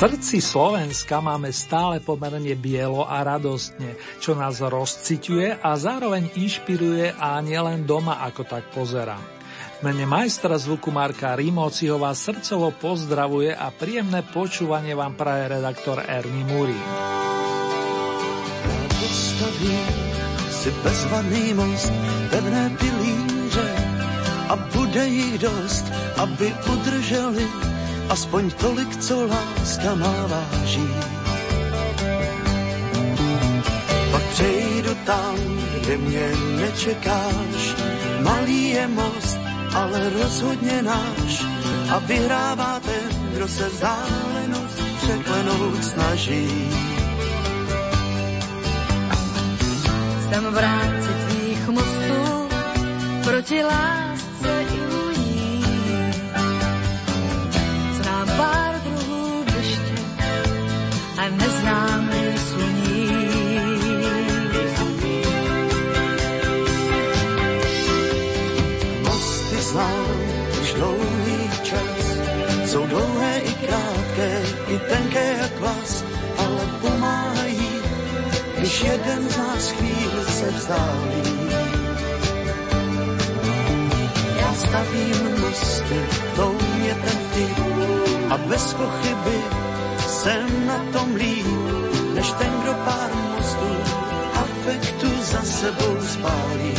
Srdci Slovenska máme stále pomerne bielo a radostne, čo nás rozciťuje a zároveň inšpiruje a nielen doma, ako tak pozerám. V mene majstra zvuku Marka Rímociho vás srdcovo pozdravuje a príjemné počúvanie vám praje redaktor Ernie Murín. si bezvadný most, pevné pilíře a bude jich dost, aby udrželi aspoň tolik, co láska má váží. Pak přejdu tam, kde mě nečekáš, malý je most, ale rozhodně náš a vyhrává ten, kdo se vzdálenost překlenout snaží. Jsem v rámci tvých mostů proti lásce i pár druhů deště a neznámý sluní. Mosty znám už dlouhý čas, jsou dlouhé i krátké, i tenké jak vás, ale pomáhají, když jeden z nás chvíli se vzdálí. Já stavím mosty, to mě ten vtip, a bez pochyby jsem na tom líp, než ten, kdo pár mostů afektu za sebou spálí.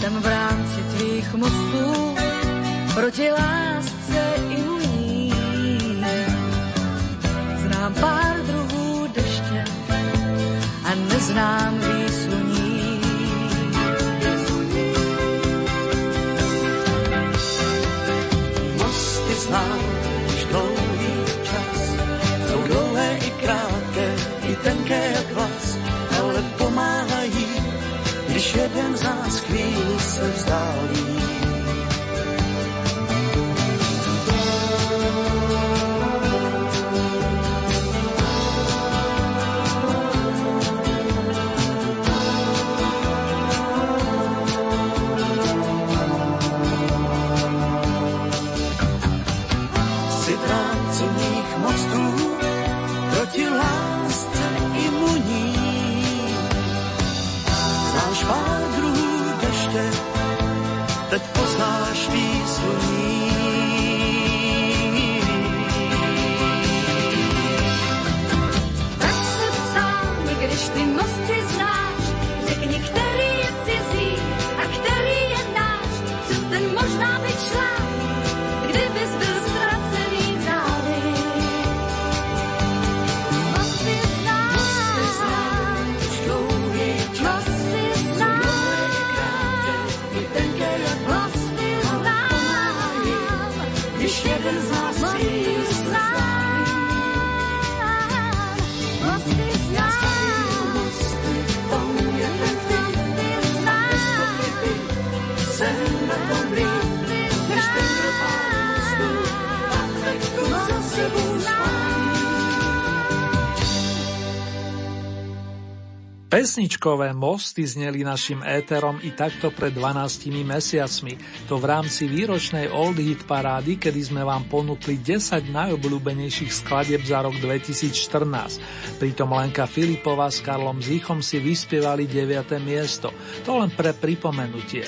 Jsem v rámci tvých mostů proti lásce i uní. Znám pár druhů deště a neznám výsluní. Pesničkové mosty zneli našim éterom i takto pred 12 mesiacmi. To v rámci výročnej Old Hit parády, kedy sme vám ponúkli 10 najobľúbenejších skladeb za rok 2014. Pritom Lenka Filipova s Karlom Zichom si vyspievali 9. miesto. To len pre pripomenutie.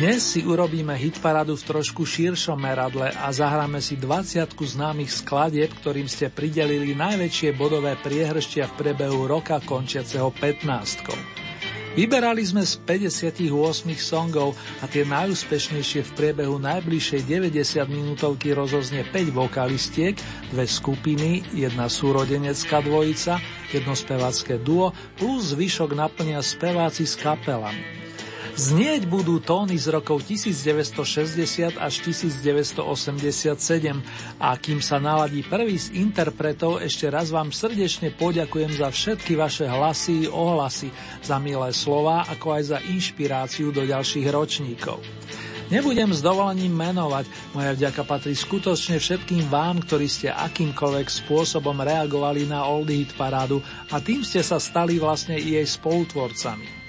Dnes si urobíme hitparadu v trošku širšom meradle a zahráme si 20 známych skladieb, ktorým ste pridelili najväčšie bodové priehrštia v priebehu roka končiaceho 15. Vyberali sme z 58 songov a tie najúspešnejšie v priebehu najbližšej 90 minútovky rozoznie 5 vokalistiek, dve skupiny, jedna súrodenecká dvojica, jedno spevácké duo plus zvyšok naplnia speváci s kapelami. Znieť budú tóny z rokov 1960 až 1987 a kým sa naladí prvý z interpretov, ešte raz vám srdečne poďakujem za všetky vaše hlasy, ohlasy, za milé slova, ako aj za inšpiráciu do ďalších ročníkov. Nebudem s dovolením menovať, moja vďaka patrí skutočne všetkým vám, ktorí ste akýmkoľvek spôsobom reagovali na Old Hit parádu a tým ste sa stali vlastne i jej spolutvorcami.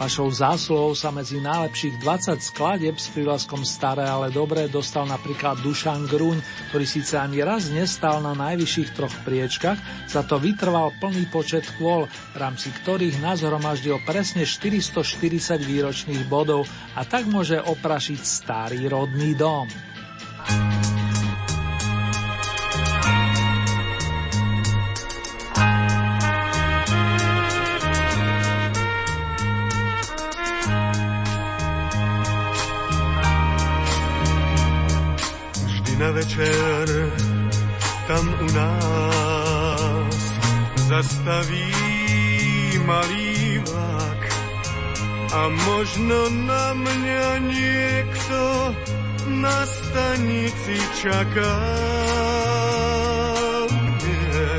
Vašou zásluhou sa medzi najlepších 20 skladieb s prívlaskom staré, ale dobré dostal napríklad Dušan Gruň, ktorý síce ani raz nestal na najvyšších troch priečkach, za to vytrval plný počet kôl, v rámci ktorých nazhromaždil presne 440 výročných bodov a tak môže oprašiť starý rodný dom. na večer tam u nás zastaví malý vlak a možno na mňa niekto na stanici čaká. Nie.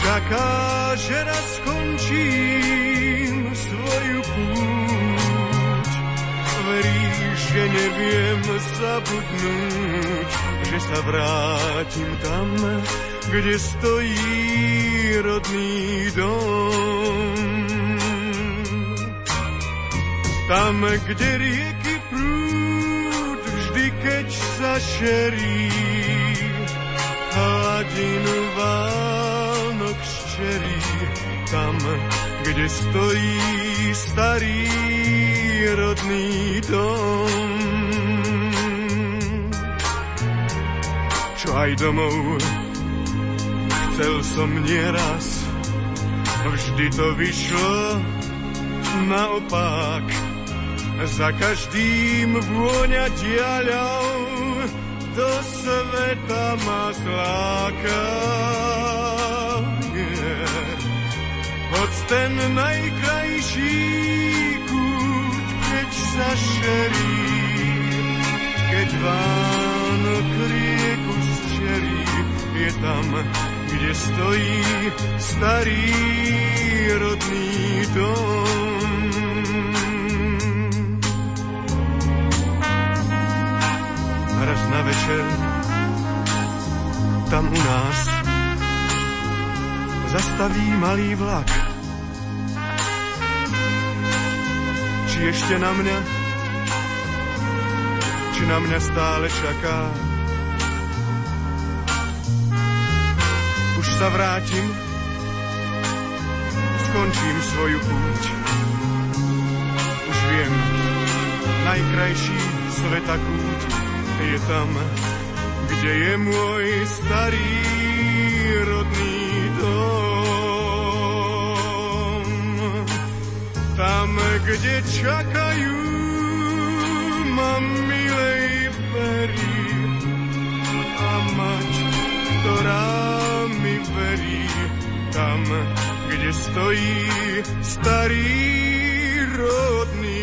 Čaká, že raz skončím že neviem zabudnúť, že sa vrátim tam, kde stojí rodný dom. Tam, kde rieky prúd vždy, keď sa šerí, hladinu Vánok ščerí, tam, kde stojí starý rodný dom. Čo aj domov chcel som nieraz, vždy to vyšlo naopak. Za každým vôňa diaľou do sveta ma zláka. Yeah. Hoď ten najkrajší sa šerí, keď Vánok rieku zčerí, je tam, kde stojí starý rodný dom. Raz na večer, tam u nás, zastaví malý vlak ešte na mňa, či na mňa stále čaká. Už sa vrátim, skončím svoju púť. Už viem, najkrajší sveta kút je tam, kde je môj starý rodný Tam, kde čakajú ma milej perí a mať, ktorá mi verí. Tam, kde stojí starý rodný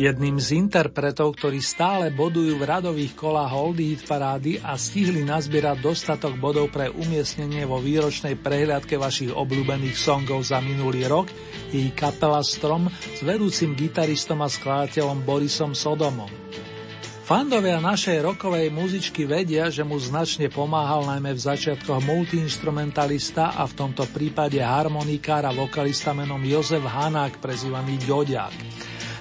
Jedným z interpretov, ktorí stále bodujú v radových kolách Oldie Hit parády a stihli nazbierať dostatok bodov pre umiestnenie vo výročnej prehliadke vašich obľúbených songov za minulý rok, je kapela Strom s vedúcim gitaristom a skladateľom Borisom Sodomom. Fandovia našej rokovej muzičky vedia, že mu značne pomáhal najmä v začiatkoch multiinstrumentalista a v tomto prípade harmonikár a vokalista menom Jozef Hanák, prezývaný Ďoďák.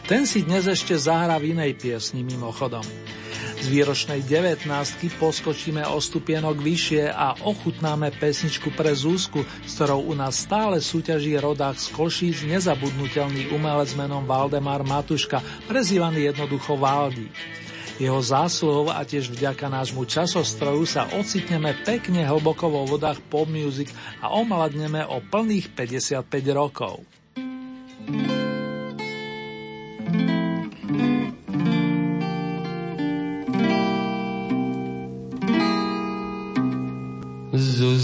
Ten si dnes ešte zahra v inej piesni mimochodom. Z výročnej 19 poskočíme o stupienok vyššie a ochutnáme pesničku pre Zúsku, s ktorou u nás stále súťaží rodák z Košíc nezabudnutelný umelec menom Valdemar Matuška, prezývaný jednoducho Valdi. Jeho zásluhou a tiež vďaka nášmu časostroju sa ocitneme pekne hlboko vo vodách pop music a omladneme o plných 55 rokov.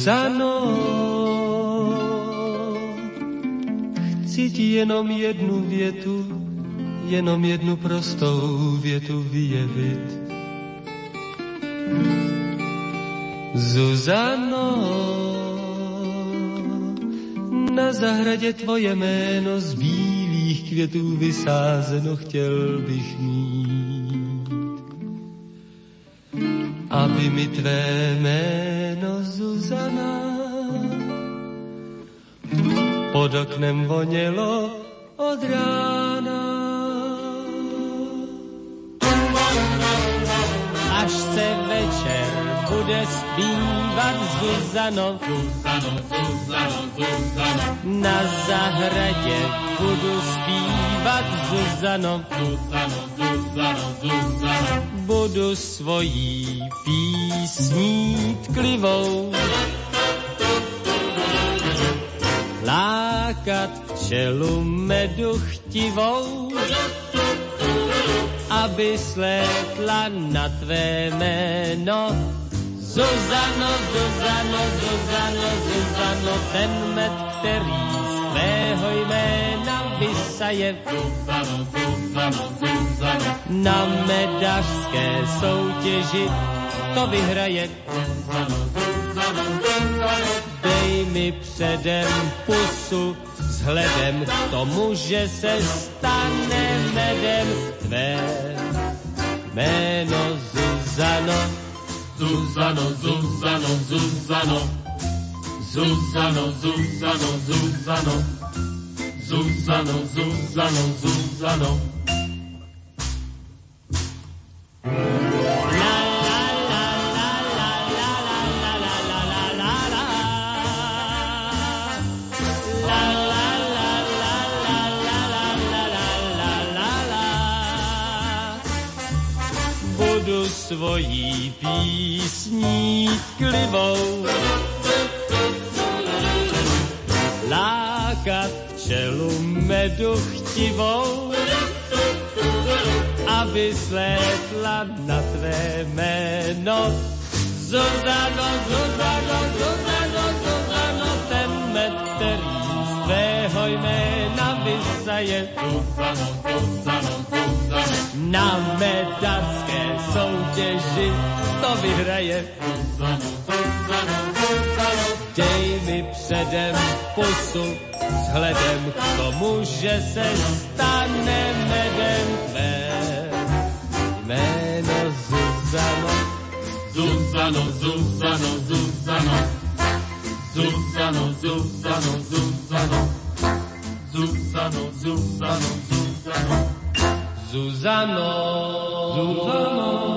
Zuzano, chci ti jenom jednu větu, jenom jednu prostou větu vyjevit. Zuzano, na zahradě tvoje jméno z bílých květů vysázeno chtěl bych mít. Aby mi tvé jméno Zuzana pod oknem vonělo od rána. Až se večer bude zpívat Zuzano, Zuzano, Zuzano, Zuzano. Na zahradě budu zpívat Zuzano, Zuzano, Zuzano, Zuzano. Budu svojí písní tklivou lákat čelu medu chtivou, aby slétla na tvé jméno. Zuzano, Zuzano, Zuzano, Zuzano, ten med, který tvého jména vysaje. Na medařské soutěži to vyhraje. Dej mi předem pusu, vzhledem k tomu, že se stane medem tvé jméno Zuzano. Zuzano, Zuzano, Zuzano, Zuzano, Zuzano, Zuzano, Zuzano, Zuzano, Zuzano. Svojí písní klivou lákat čelu medu chtivou, aby slétla na tvé jméno. Zuzano, Zuzano, Zuzano, Zuzano, ten med, který z tvého jména vysaje. Zuzano, Zuzano, Zuzano, Na medařské soutěži to vyhraje. Zuzano, Zuzano, Dej mi předem pusu, vzhledem k tomu, že se stane medem tvé. Jméno Zuzano, Zuzano, Zuzano, Zuzano, Zuzano, Zuzano, Zuzano, Zuzano, Zuzano, Zuzano. Zuzano, Zuzano.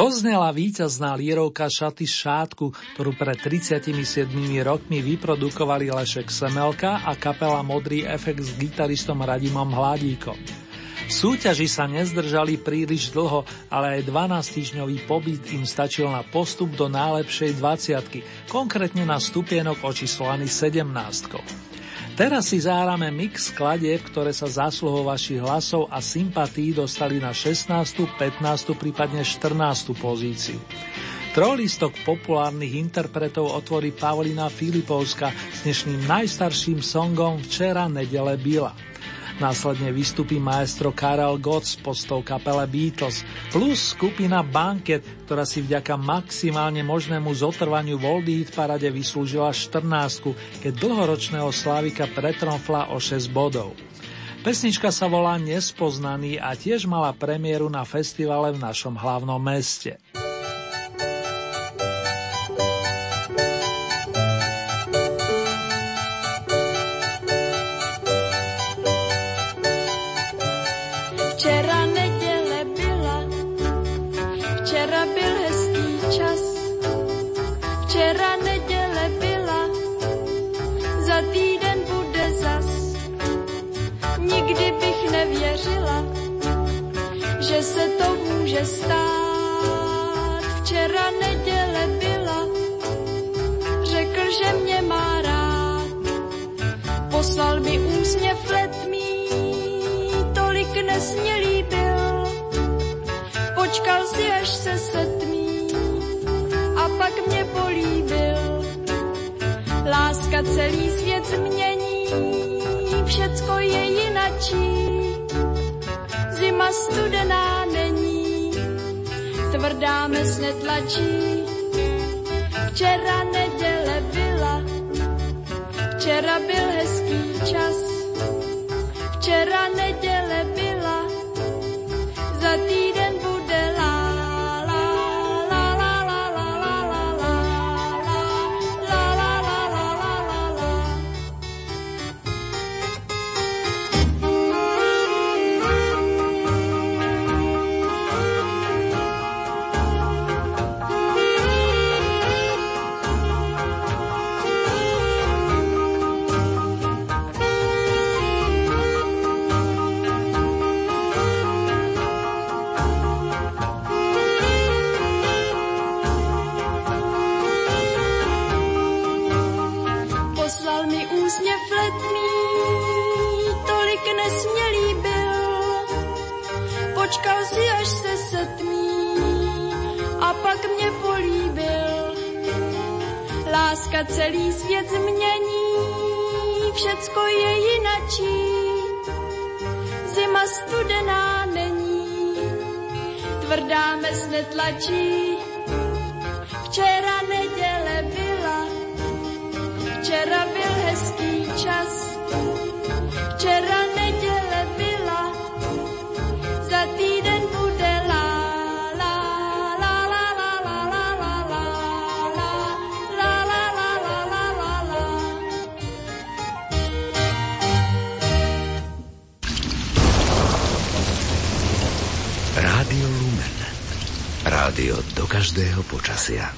Doznela víťazná lírovka Šaty šátku, ktorú pred 37 rokmi vyprodukovali Lešek Semelka a kapela Modrý efekt s gitaristom Radimom Hladíkom. V súťaži sa nezdržali príliš dlho, ale aj 12-týždňový pobyt im stačil na postup do najlepšej 20 konkrétne na stupienok očíslovaný 17. Teraz si zárame mix skladieb, ktoré sa zásluhou vašich hlasov a sympatí dostali na 16., 15., prípadne 14. pozíciu. Trojlistok populárnych interpretov otvorí Pavlina Filipovska s dnešným najstarším songom Včera nedele byla. Následne vystupí maestro Karel Gott z postov kapele Beatles plus skupina Banket, ktorá si vďaka maximálne možnému zotrvaniu v Oldie parade vyslúžila 14, keď dlhoročného Slávika pretromfla o 6 bodov. Pesnička sa volá Nespoznaný a tiež mala premiéru na festivale v našom hlavnom meste. Každého počasia.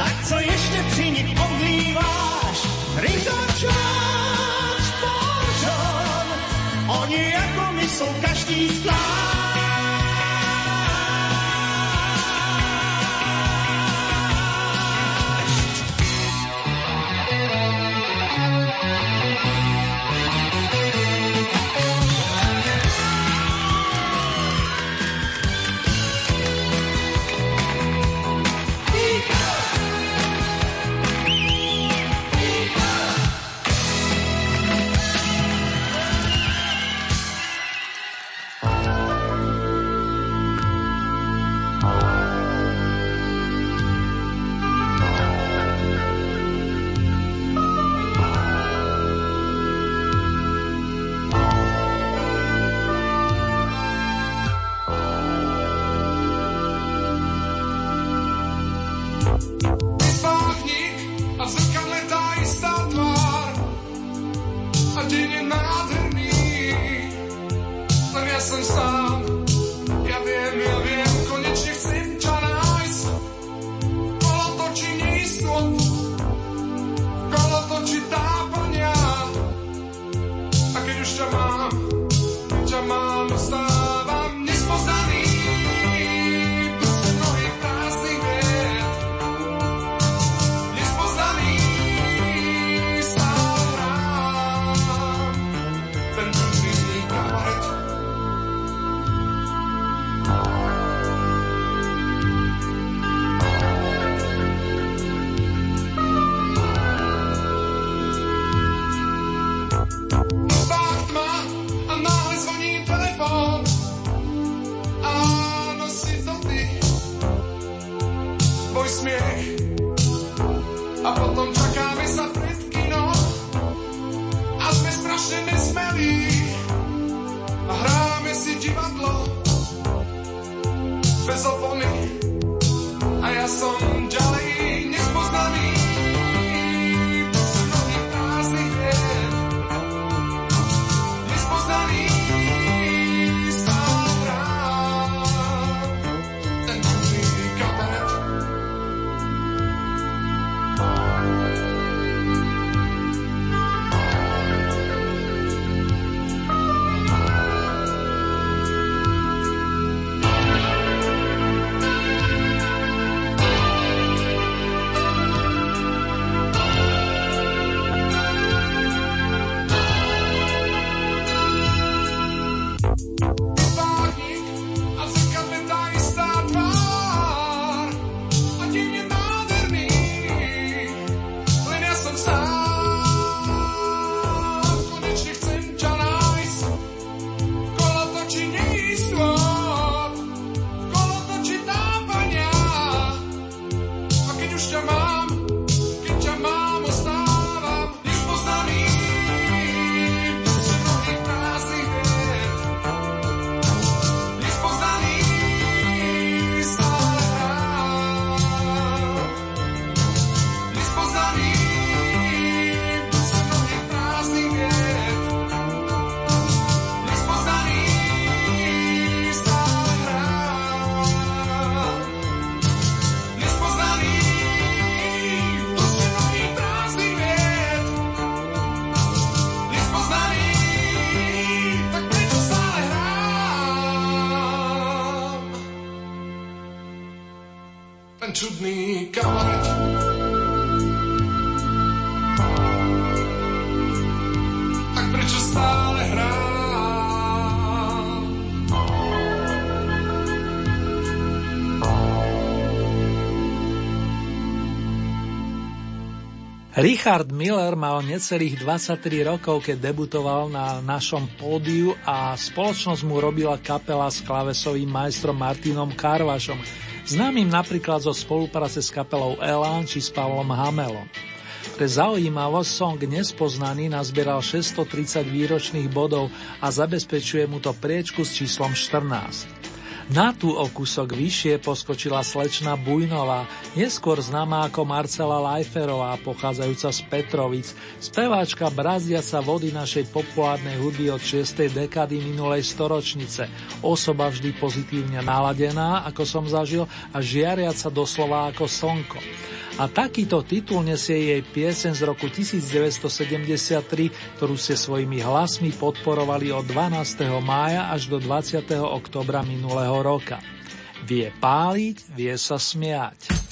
tak co ještě při nich omlíváš? Ryzočáč, požon, oni jako my jsou každý zvlášť. Richard Miller mal necelých 23 rokov, keď debutoval na našom pódiu a spoločnosť mu robila kapela s klavesovým majstrom Martinom Karvašom, známym napríklad zo spolupráce s kapelou Elan či s Pavlom Hamelom. Pre zaujímavosť song Nespoznaný nazbieral 630 výročných bodov a zabezpečuje mu to priečku s číslom 14. Na tú o vyššie poskočila slečna Bujnová, neskôr známa ako Marcela Lajferová, pochádzajúca z Petrovic, speváčka brazdia sa vody našej populárnej hudby od 6. dekady minulej storočnice, osoba vždy pozitívne naladená, ako som zažil, a žiariaca doslova ako slnko. A takýto titul nesie jej piesen z roku 1973, ktorú ste svojimi hlasmi podporovali od 12. mája až do 20. oktobra minulého roka. Vie páliť, vie sa smiať.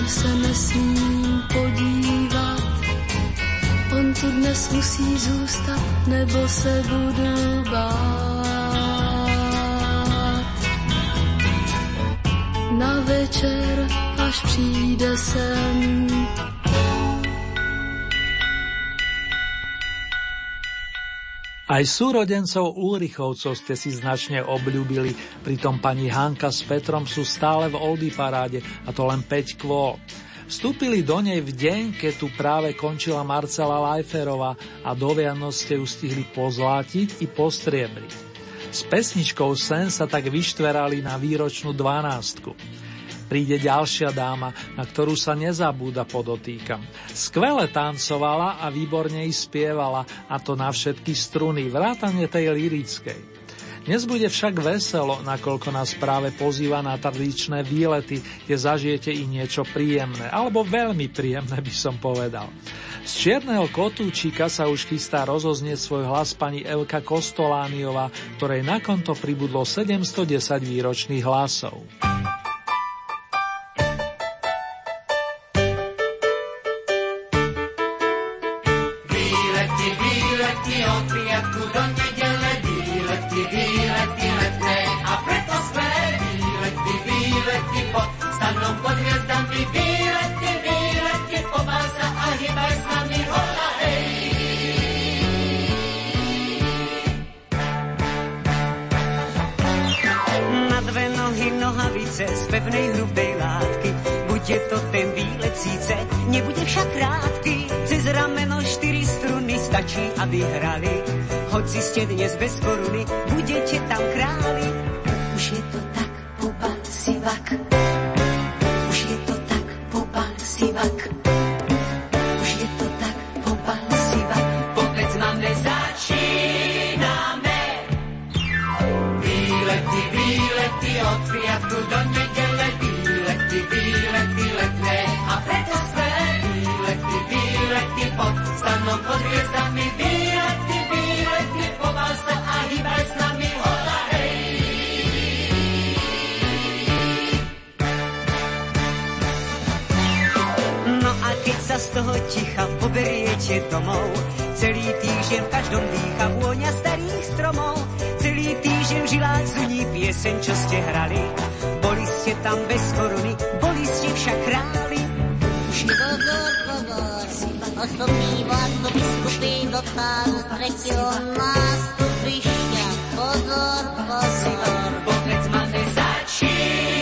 Jen se nesmím podívat. On tu dnes musí zůstat, nebo se budu bát. Na večer, až přijde sem, Aj súrodencov Ulrichovcov ste si značne obľúbili, pritom pani Hanka s Petrom sú stále v Oldy paráde a to len 5 kvôl. Vstúpili do nej v deň, keď tu práve končila Marcela Lajferová a do Vianoc ste ju stihli pozlátiť i postriebriť. S pesničkou Sen sa tak vyštverali na výročnú dvanástku. Príde ďalšia dáma, na ktorú sa nezabúda podotýkam. Skvele tancovala a výborne i spievala, a to na všetky struny, vrátane tej lirickej. Dnes bude však veselo, nakoľko nás práve pozýva na tradičné výlety, kde zažijete i niečo príjemné, alebo veľmi príjemné by som povedal. Z čierneho kotúčika sa už chystá rozoznieť svoj hlas pani Elka Kostolániová, ktorej na konto pribudlo 710 výročných hlasov. Však krátky. Cez rameno štyri struny stačí, aby hrali. Hoci ste dnes bez koruny, budete tam králi. No a keď sa z toho ticha poberiete domov, celý týždeň v každom dýcha vôňa starých stromov, celý týždeň v žilách zuní pieseň, čo ste hrali. Boli ste tam bez koruny, boli ste však králi. Už pozor, osobný vlak do biskupy dotáhl z tretieho nástupišťa. Pozor, pozor. Vôbec máme začíname.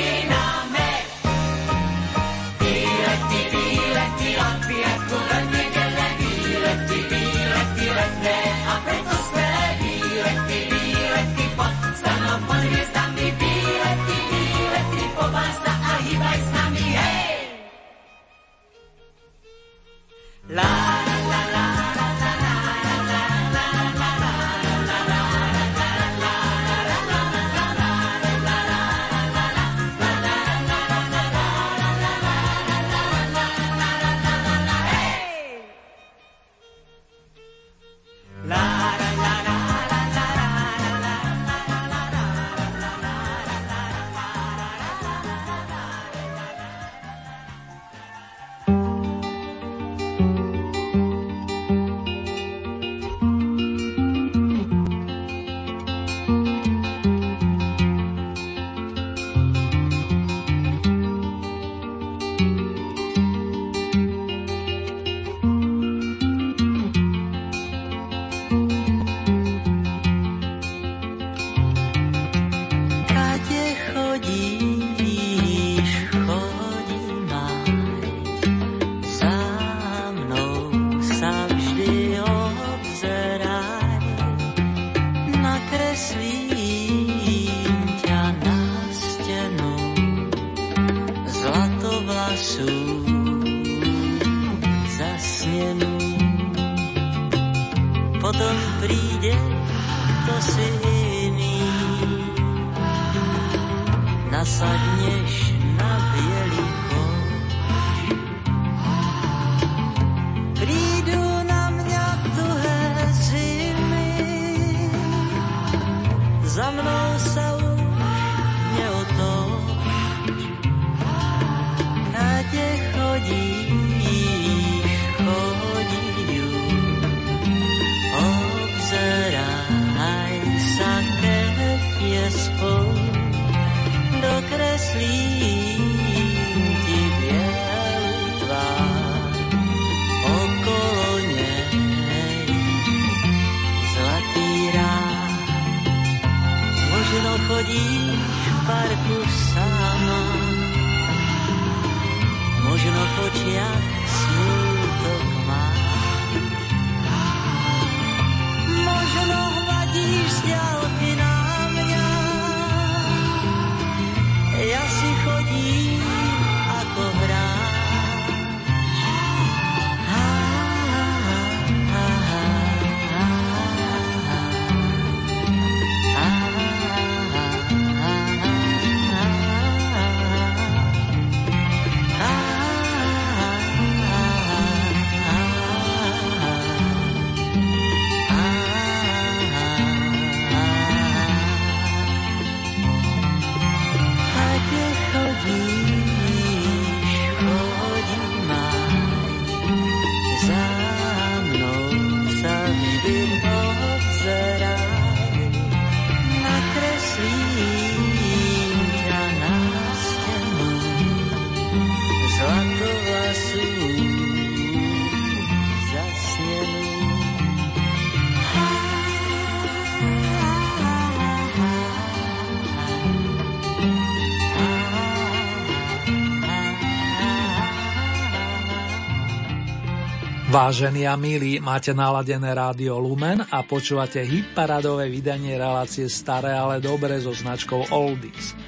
Vážení a milí, máte naladené rádio Lumen a počúvate hitparadové vydanie relácie Staré, ale dobre so značkou Oldies.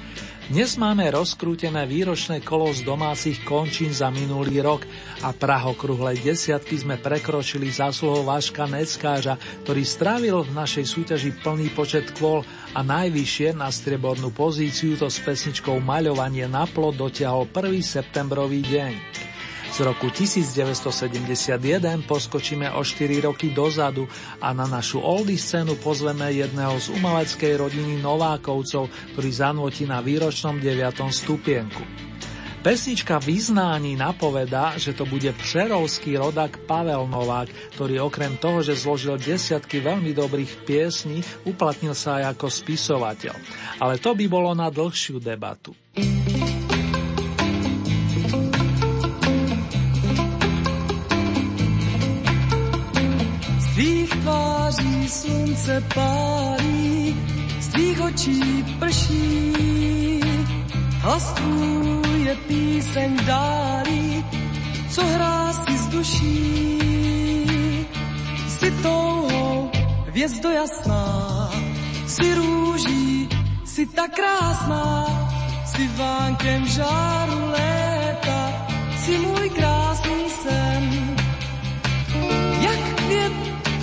Dnes máme rozkrútené výročné kolo z domácich končín za minulý rok a prahokrúhlej desiatky sme prekročili zásluhou Váška Neckáža, ktorý strávil v našej súťaži plný počet kvôl a najvyššie na striebornú pozíciu to s pesničkou Maľovanie na plot dotiahol 1. septembrový deň. Z roku 1971 poskočíme o 4 roky dozadu a na našu oldy scénu pozveme jedného z umeleckej rodiny Novákovcov, ktorý zanúti na výročnom 9. stupienku. Pesnička Vyznání napovedá, že to bude přerovský rodak Pavel Novák, ktorý okrem toho, že zložil desiatky veľmi dobrých piesní, uplatnil sa aj ako spisovateľ. Ale to by bolo na dlhšiu debatu. Slunce pálí, z tvých očí prší. Hlas tvůj je píseň dálí, co hrá si z duší. Si touhou hvězdo jasná, si růží, si tak krásná, si vánkem žáru léta, si můj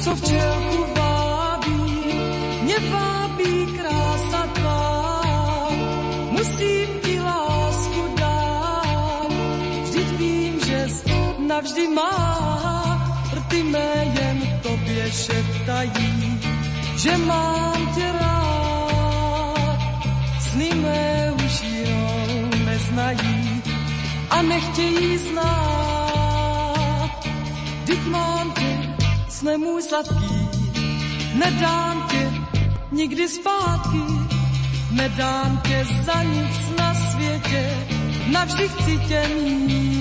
co včelku vábí, mě vábí krása tvá. Musím ti lásku dát, vždyť vím, že navždy má, rty mé jen tobě šeptají, že mám tě rád. Sny mé už jinou neznají a nechtějí znát. Vždyť mám sne můj sladký, nedám tě nikdy zpátky, nedám tě za nic na světě, navždy chci tě mít.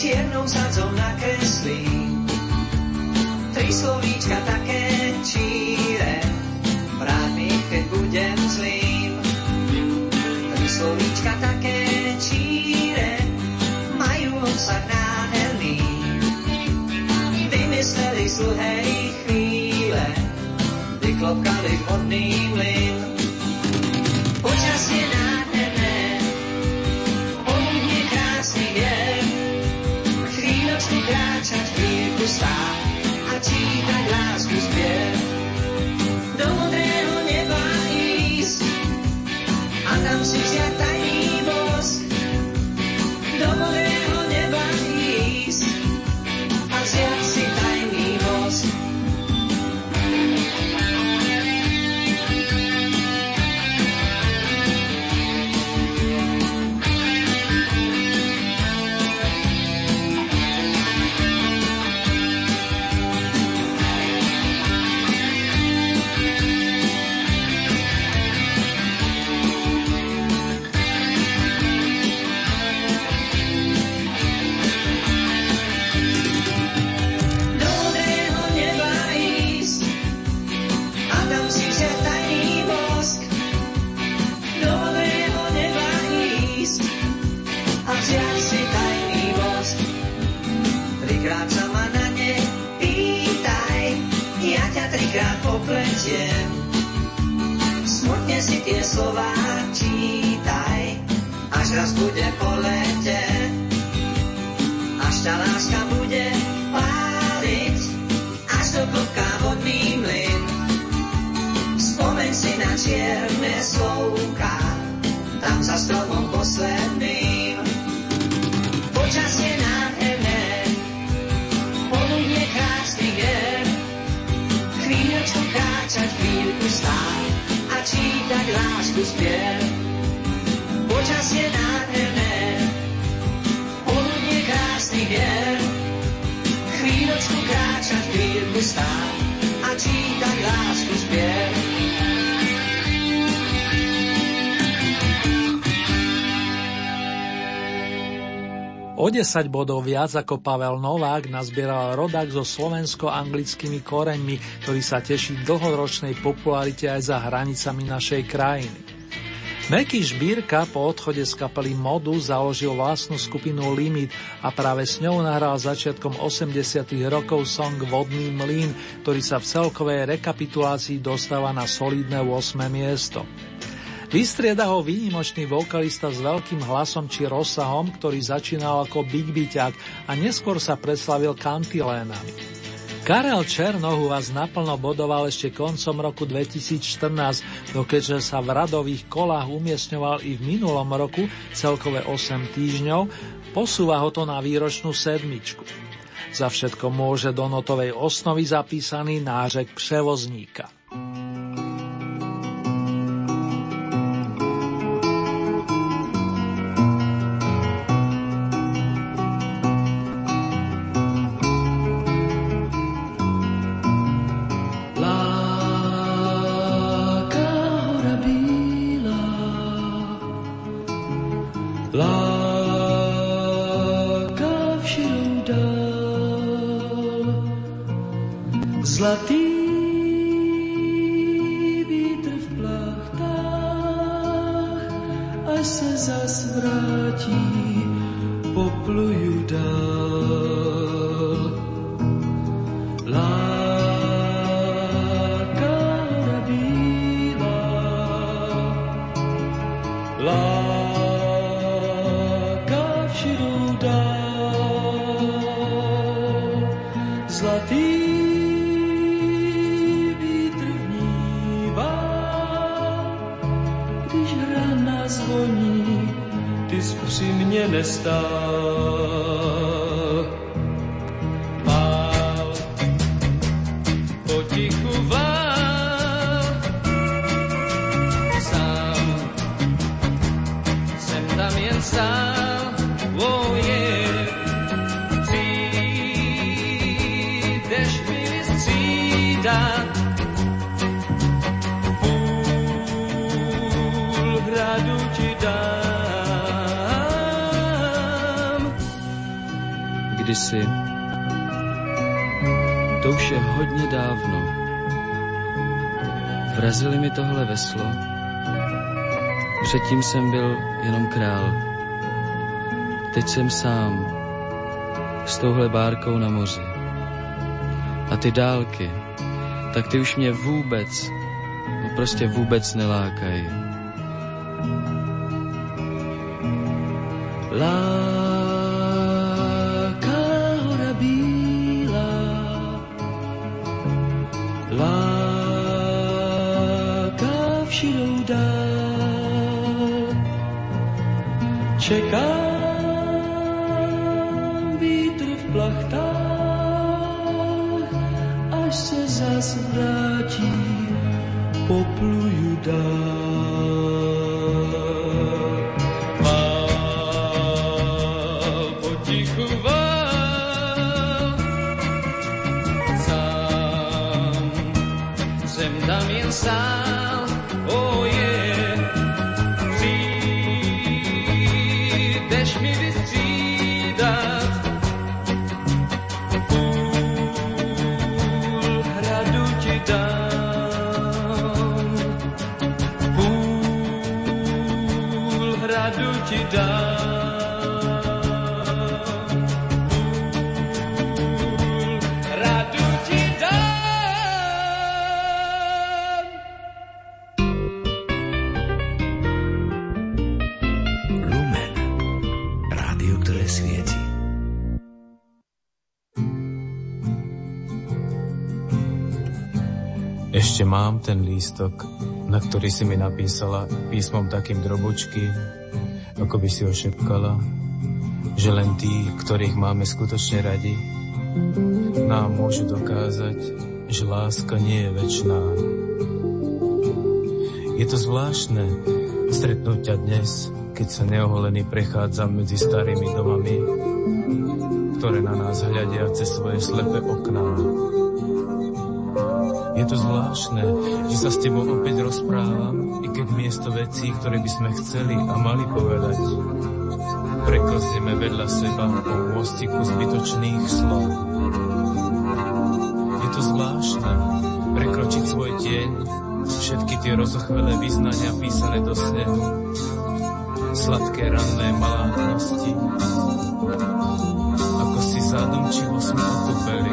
Čiernou sadzou nakreslí. Tri slovíčka také číre, vráť mi, keď budem zlým. Tri slovíčka také číre, majú obsah nádherný vymysleli z dlhej chvíle, vyklopkali vodný mlyn. Počasie nádherné, popletiem. Smutne si tie slova čítaj, až raz bude po lete. Až tá láska bude páliť, až do klopka vodný mlyn. Spomeň si na čierne slovka, tam za stromom posledným. Počasie nádherné, chvíľku stáť a čítať lásku spiev. Počasie nádherné, poludne krásny je, chvíľočku kráčať, chvíľku stáť a čítať lásku spiev. O 10 bodov viac ako Pavel Novák nazbieral rodak so slovensko-anglickými koreňmi, ktorý sa teší dlhoročnej popularite aj za hranicami našej krajiny. Meky Šbírka po odchode z kapely Modu založil vlastnú skupinu Limit a práve s ňou nahral začiatkom 80 rokov song Vodný mlín, ktorý sa v celkovej rekapitulácii dostáva na solidné 8. miesto. Vystrieda ho výnimočný vokalista s veľkým hlasom či rozsahom, ktorý začínal ako Big Byťák a neskôr sa preslavil kantilénami. Karel Černohu vás naplno bodoval ešte koncom roku 2014, no keďže sa v radových kolách umiestňoval i v minulom roku, celkové 8 týždňov, posúva ho to na výročnú sedmičku. Za všetko môže do notovej osnovy zapísaný nářek převozníka. Teď jsem sám s touhle bárkou na moři. A ty dálky, tak ty už mě vůbec, no prostě vůbec nelákají. Láká hora bílá, láká v širou dál. Čekám mám ten lístok, na ktorý si mi napísala písmom takým drobočky, ako by si ho že len tí, ktorých máme skutočne radi, nám môžu dokázať, že láska nie je väčšiná. Je to zvláštne stretnúť ťa dnes, keď sa neoholený prechádzam medzi starými domami, ktoré na nás hľadia cez svoje slepé okná. Je to zvláštne, že sa s tebou opäť rozprávam, i keď miesto vecí, ktoré by sme chceli a mali povedať, preklzneme vedľa seba po mostiku zbytočných slov. Je to zvláštne, prekročiť svoj tieň, všetky tie rozochvelé vyznania písané do snehu, sladké ranné malátnosti, ako si zádomčivo sme otupeli,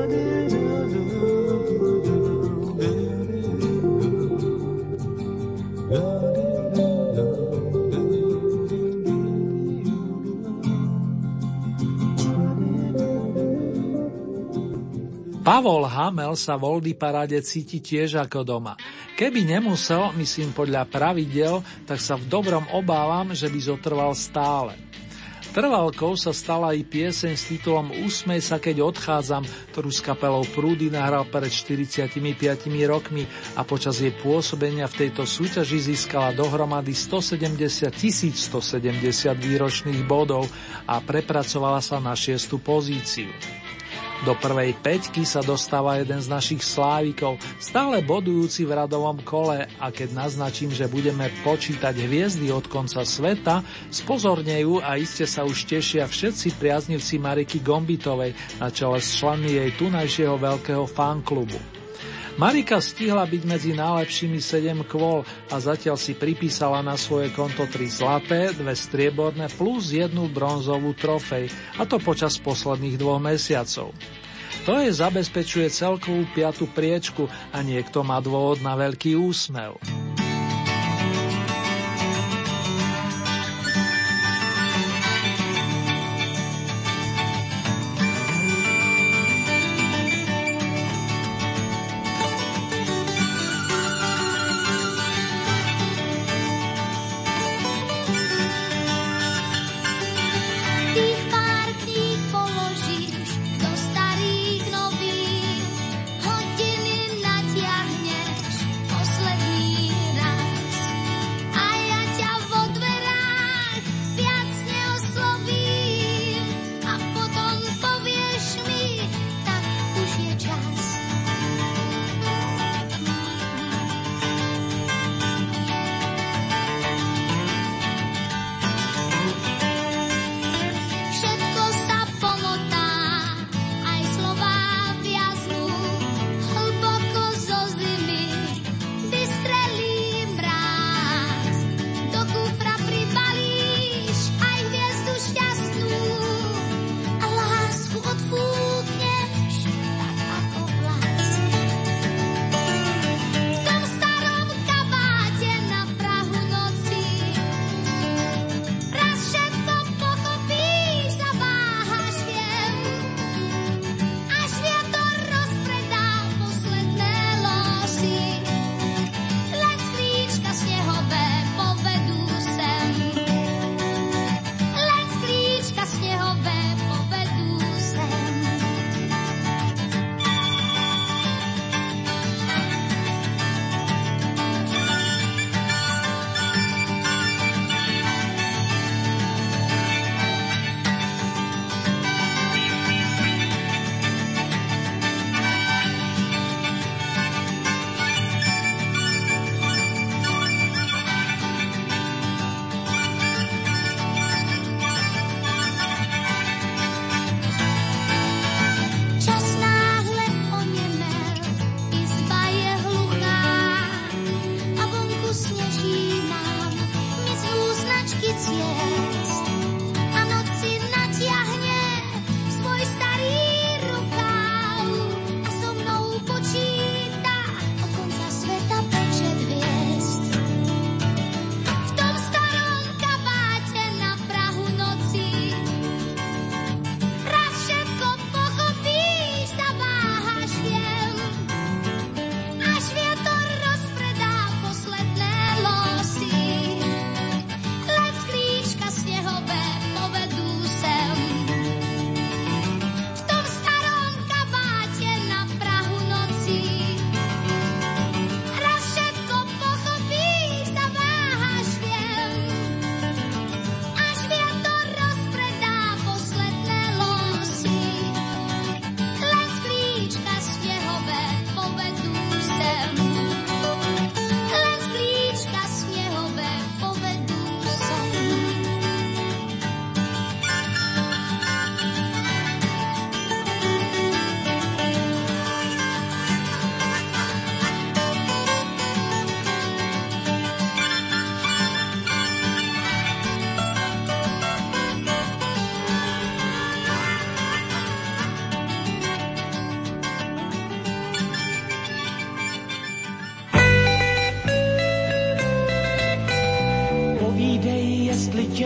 Pavol Hamel sa v Oldy paráde cíti tiež ako doma. Keby nemusel, myslím podľa pravidel, tak sa v dobrom obávam, že by zotrval stále. Trvalkou sa stala i pieseň s titulom Usmej sa, keď odchádzam, ktorú s kapelou Prúdy nahral pred 45 rokmi a počas jej pôsobenia v tejto súťaži získala dohromady 170 170 výročných bodov a prepracovala sa na šiestu pozíciu. Do prvej peťky sa dostáva jeden z našich slávikov, stále bodujúci v radovom kole a keď naznačím, že budeme počítať hviezdy od konca sveta, spozornejú a iste sa už tešia všetci priaznivci Mariky Gombitovej na čele s členmi jej tunajšieho veľkého fanklubu. Marika stihla byť medzi najlepšími 7 kvôl a zatiaľ si pripísala na svoje konto 3 zlaté, dve strieborné plus jednu bronzovú trofej, a to počas posledných dvoch mesiacov. To je zabezpečuje celkovú piatu priečku a niekto má dôvod na veľký úsmev.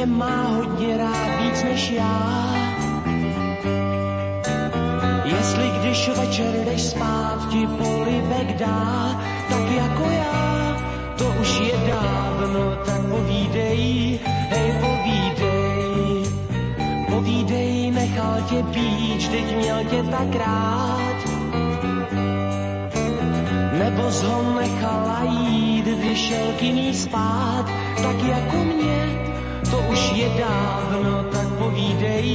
Má hodně rád víc než já. Jestli když večer jdeš spát, ti polibek dá, tak jako já, to už je dávno, tak povídej, hej povídej. Povídej, nechal tě být, teď měl tě tak rád. Nebo ho nechala jít, vyšel jiný spát, tak jako mě, je dávno, tak povídej,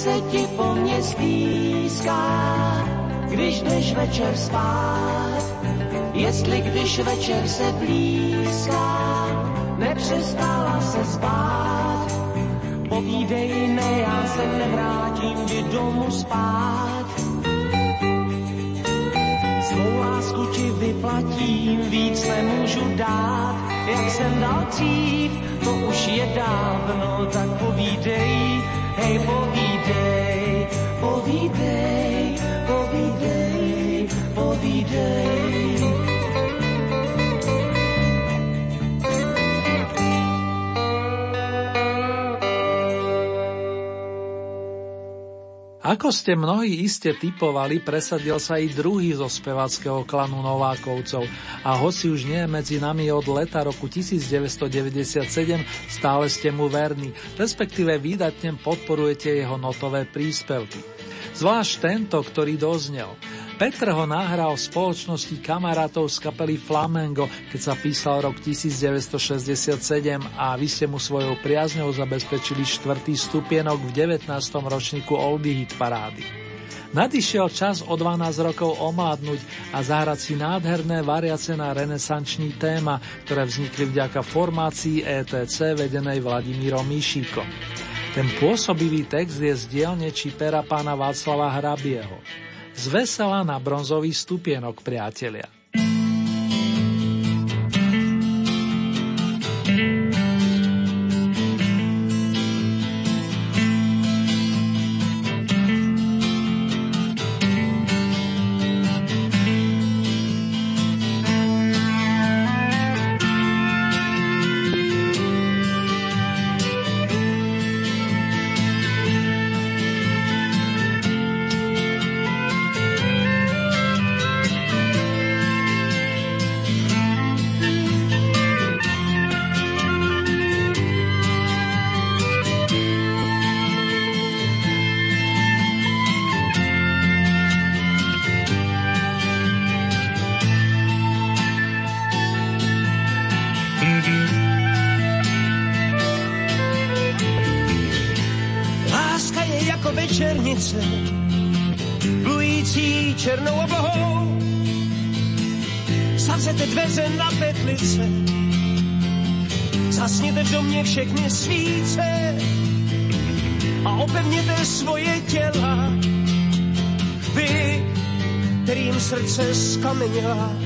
se ti po mně stýská, když jdeš večer spát. Jestli když večer se blízká, nepřestala se spát. Povídej, ne, já se nevrátím kdy domů spát. Svou lásku ti vyplatím, víc nemůžu dát, jak jsem dal dřív, to už je dávno, tak povídej, hej povídej, povídej, povídej, povídej. Ako ste mnohí iste typovali, presadil sa i druhý zo speváckého klanu Novákovcov a hoci už nie je medzi nami od leta roku 1997, stále ste mu verní, respektíve výdatne podporujete jeho notové príspevky. Zvlášť tento, ktorý doznel. Petr ho nahral v spoločnosti kamarátov z kapely Flamengo, keď sa písal rok 1967 a vy ste mu svojou priazňou zabezpečili štvrtý stupienok v 19. ročníku Oldie Hit parády. Nadišiel čas o 12 rokov omládnuť a zahrať si nádherné variace na renesančný téma, ktoré vznikli vďaka formácii ETC vedenej Vladimírom Míšíkom. Ten pôsobivý text je z dielne či pera pána Václava Hrabieho. Z vesela na bronzový stupienok, priatelia. Just coming here.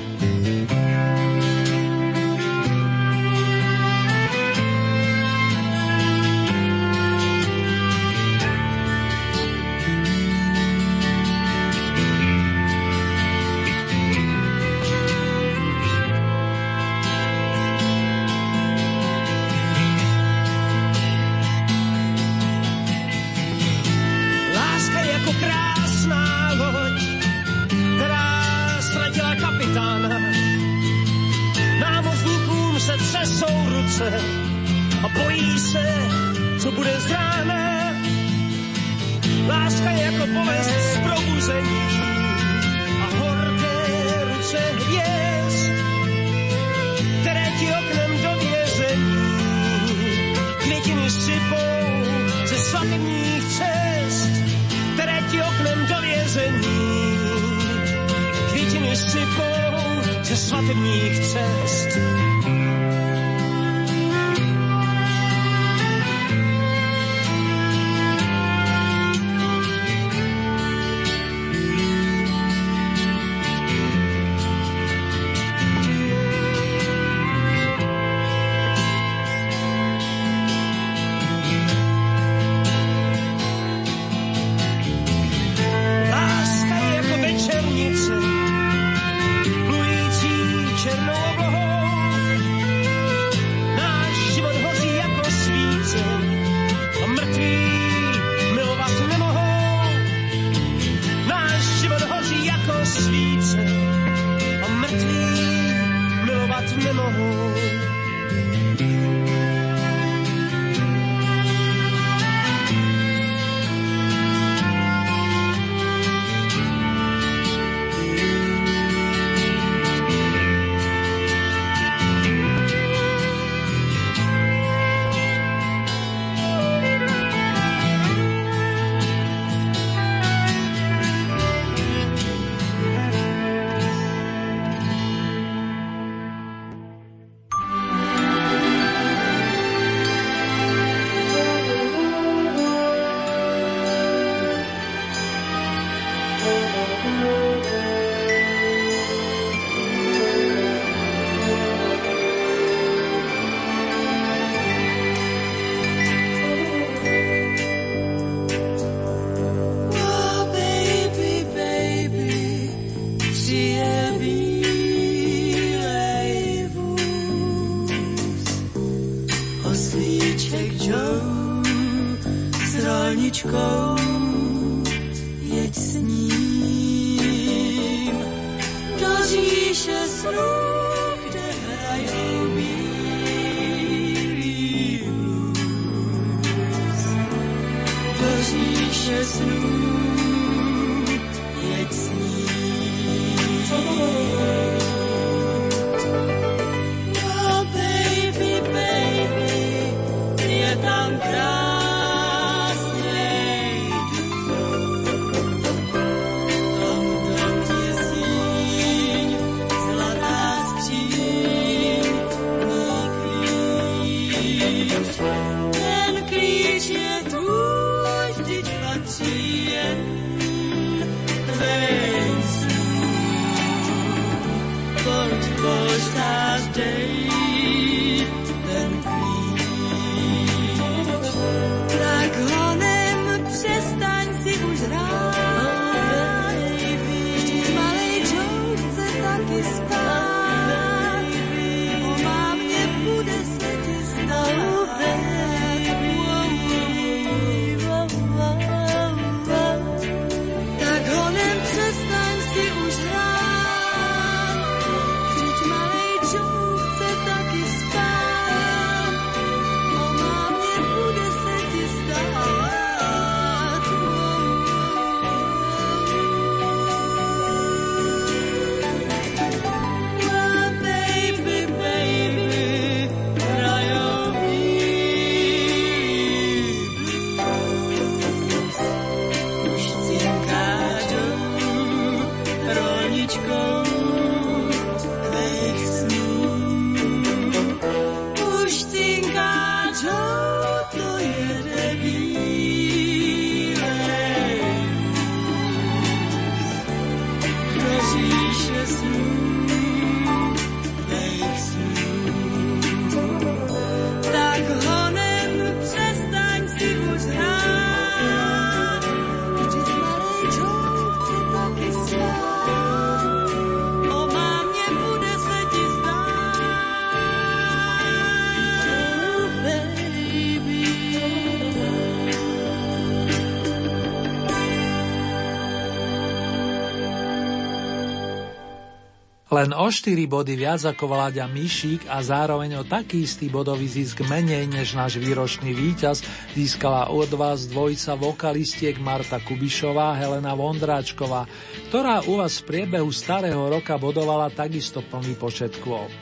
Len o 4 body viac ako Vláďa Mišík a zároveň o taký istý bodový zisk menej než náš výročný víťaz získala od vás dvojica vokalistiek Marta Kubišová, Helena Vondráčková, ktorá u vás v priebehu starého roka bodovala takisto plný počet kôl.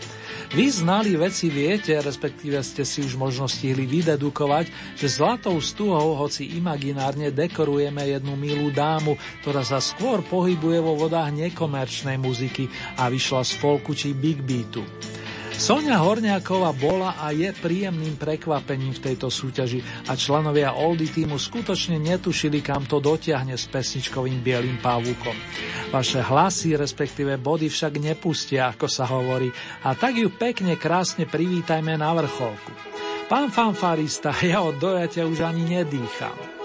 Vy znali veci viete, respektíve ste si už možno stihli vydedukovať, že zlatou stuhou, hoci imaginárne dekorujeme jednu milú dámu, ktorá sa skôr pohybuje vo vodách nekomerčnej muziky a vyšla z folku či big beatu. Sonia Horniaková bola a je príjemným prekvapením v tejto súťaži a členovia Oldy týmu skutočne netušili, kam to dotiahne s pesničkovým bielým pavúkom. Vaše hlasy, respektíve body však nepustia, ako sa hovorí, a tak ju pekne, krásne privítajme na vrcholku. Pán fanfarista, ja od dojatia už ani nedýcham.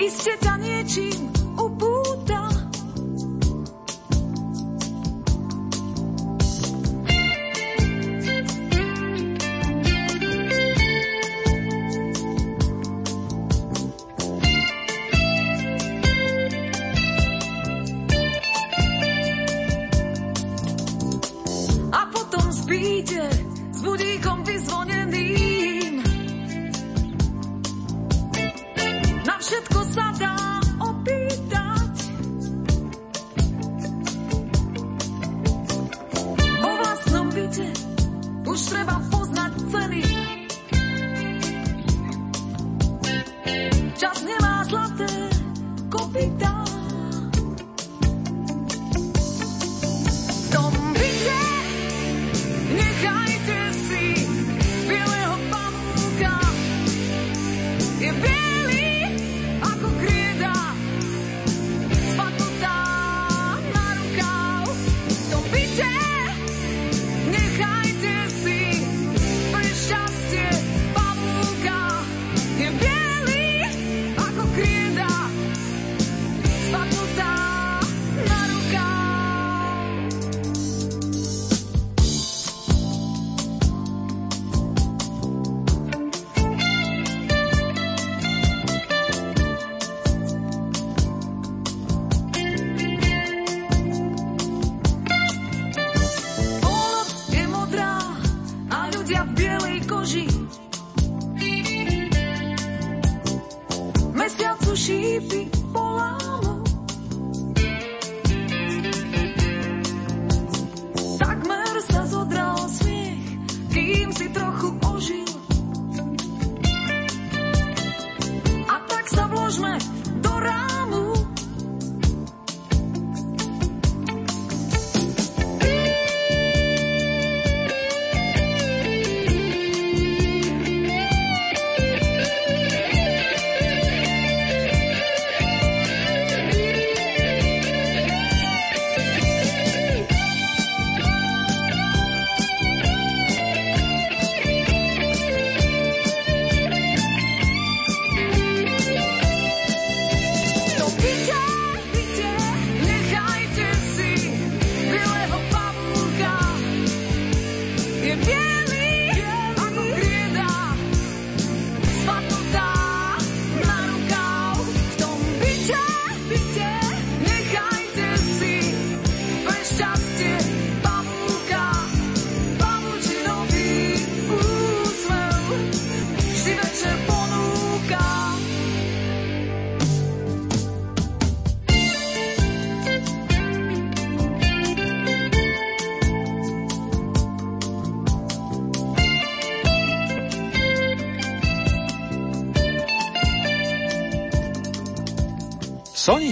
iste sa niečím upúšťa.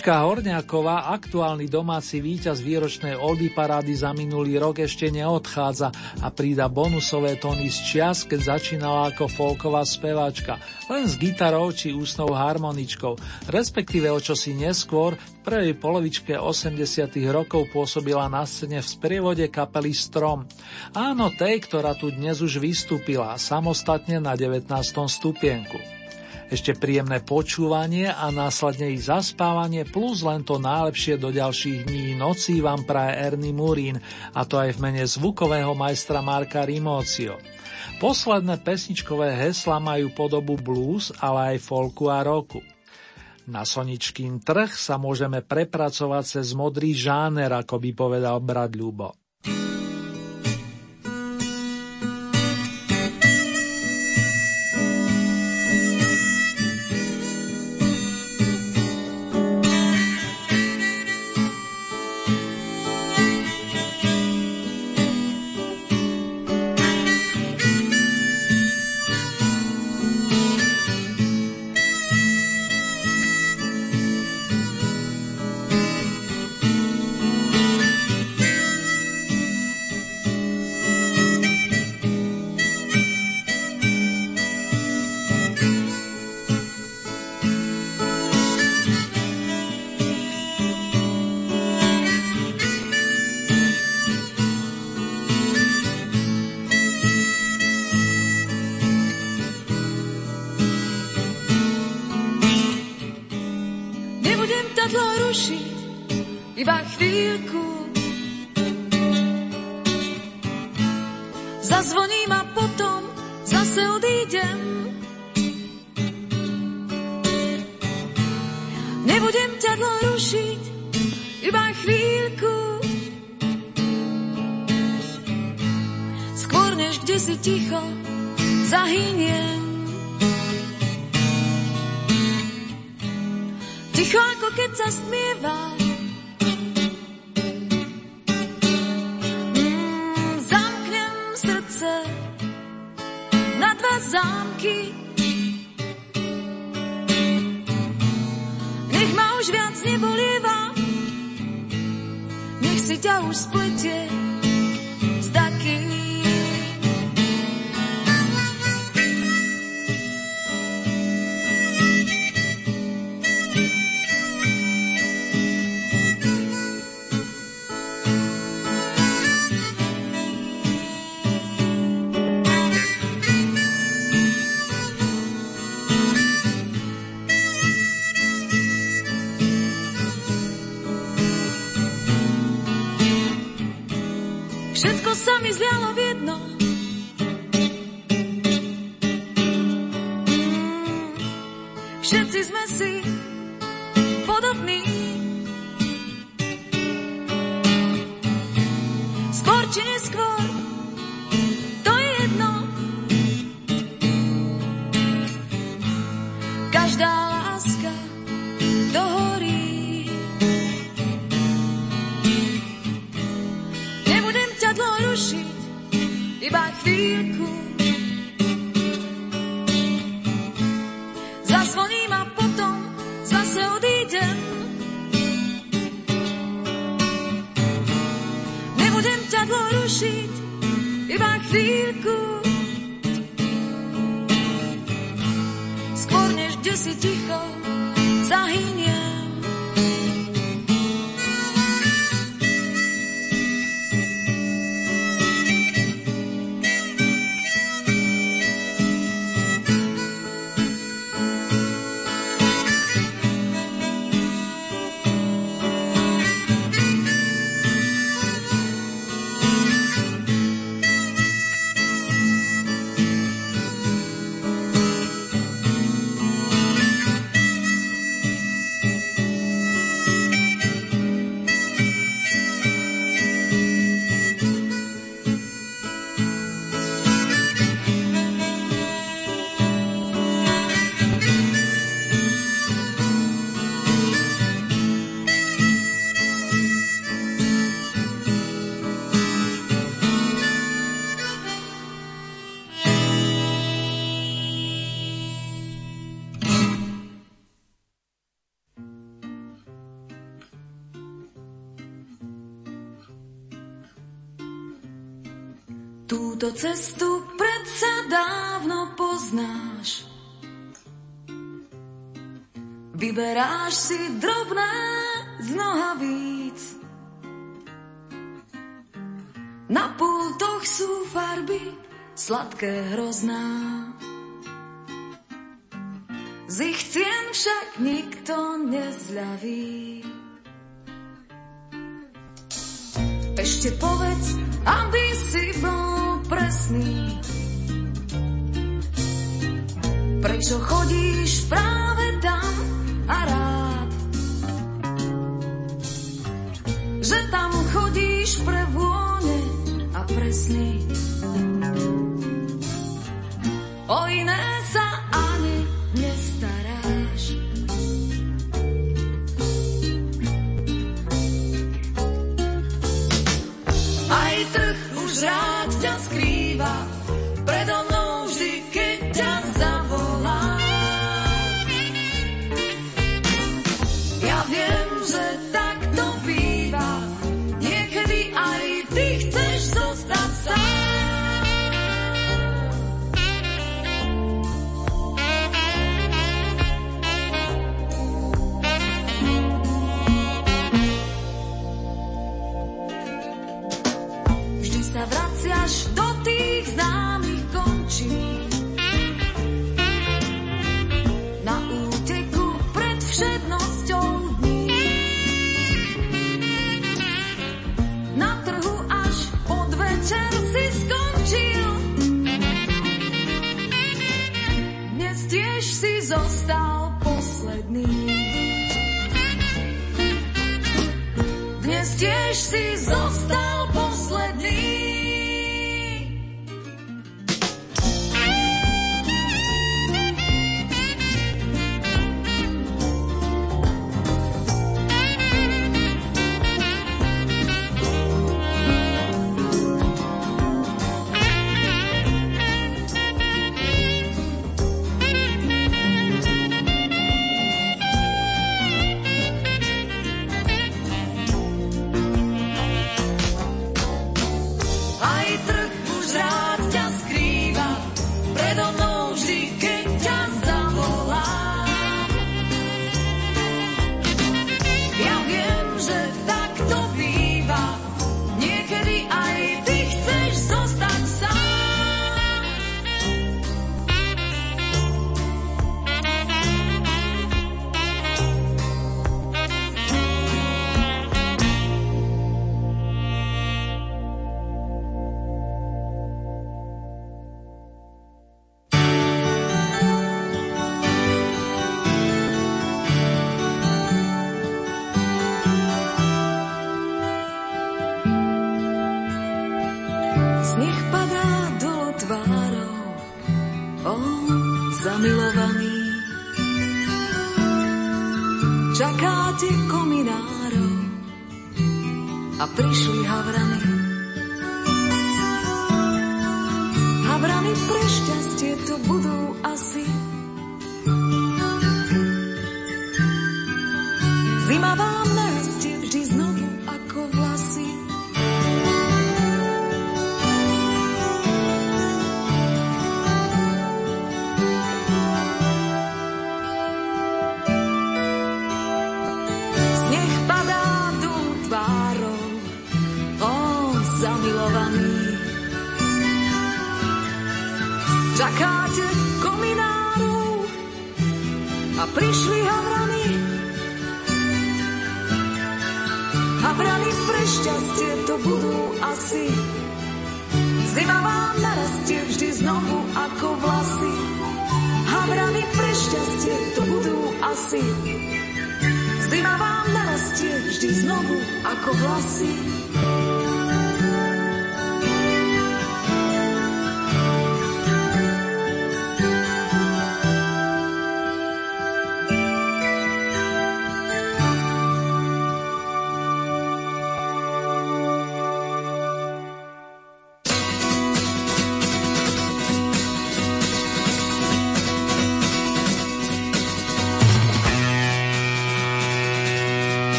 Sonička Horňáková, aktuálny domáci víťaz výročnej Oldy parády za minulý rok ešte neodchádza a prída bonusové tóny z čias, keď začínala ako folková speváčka, len s gitarou či ústnou harmoničkou, respektíve o čosi neskôr, v prvej polovičke 80 rokov pôsobila na scéne v sprievode kapely Strom. Áno, tej, ktorá tu dnes už vystúpila, samostatne na 19. stupienku. Ešte príjemné počúvanie a následne ich zaspávanie plus len to najlepšie do ďalších dní nocí vám praje Ernie Murín a to aj v mene zvukového majstra Marka Rimócio. Posledné pesničkové hesla majú podobu blues, ale aj folku a roku. Na soničkým trh sa môžeme prepracovať cez modrý žáner, ako by povedal brat Ľubo. zámky. Nech ma už viac nebolieva, nech si ťa už spletie. cestu predsa dávno poznáš. Vyberáš si drobné z nohavíc. Na pultoch sú farby, sladké hrozná. Z ich cien však nikto nezľaví. Ešte povedz, aby si bol bolestný. Prečo chodíš práve tam a rád? Že tam chodíš pre vône a pre sny. O iné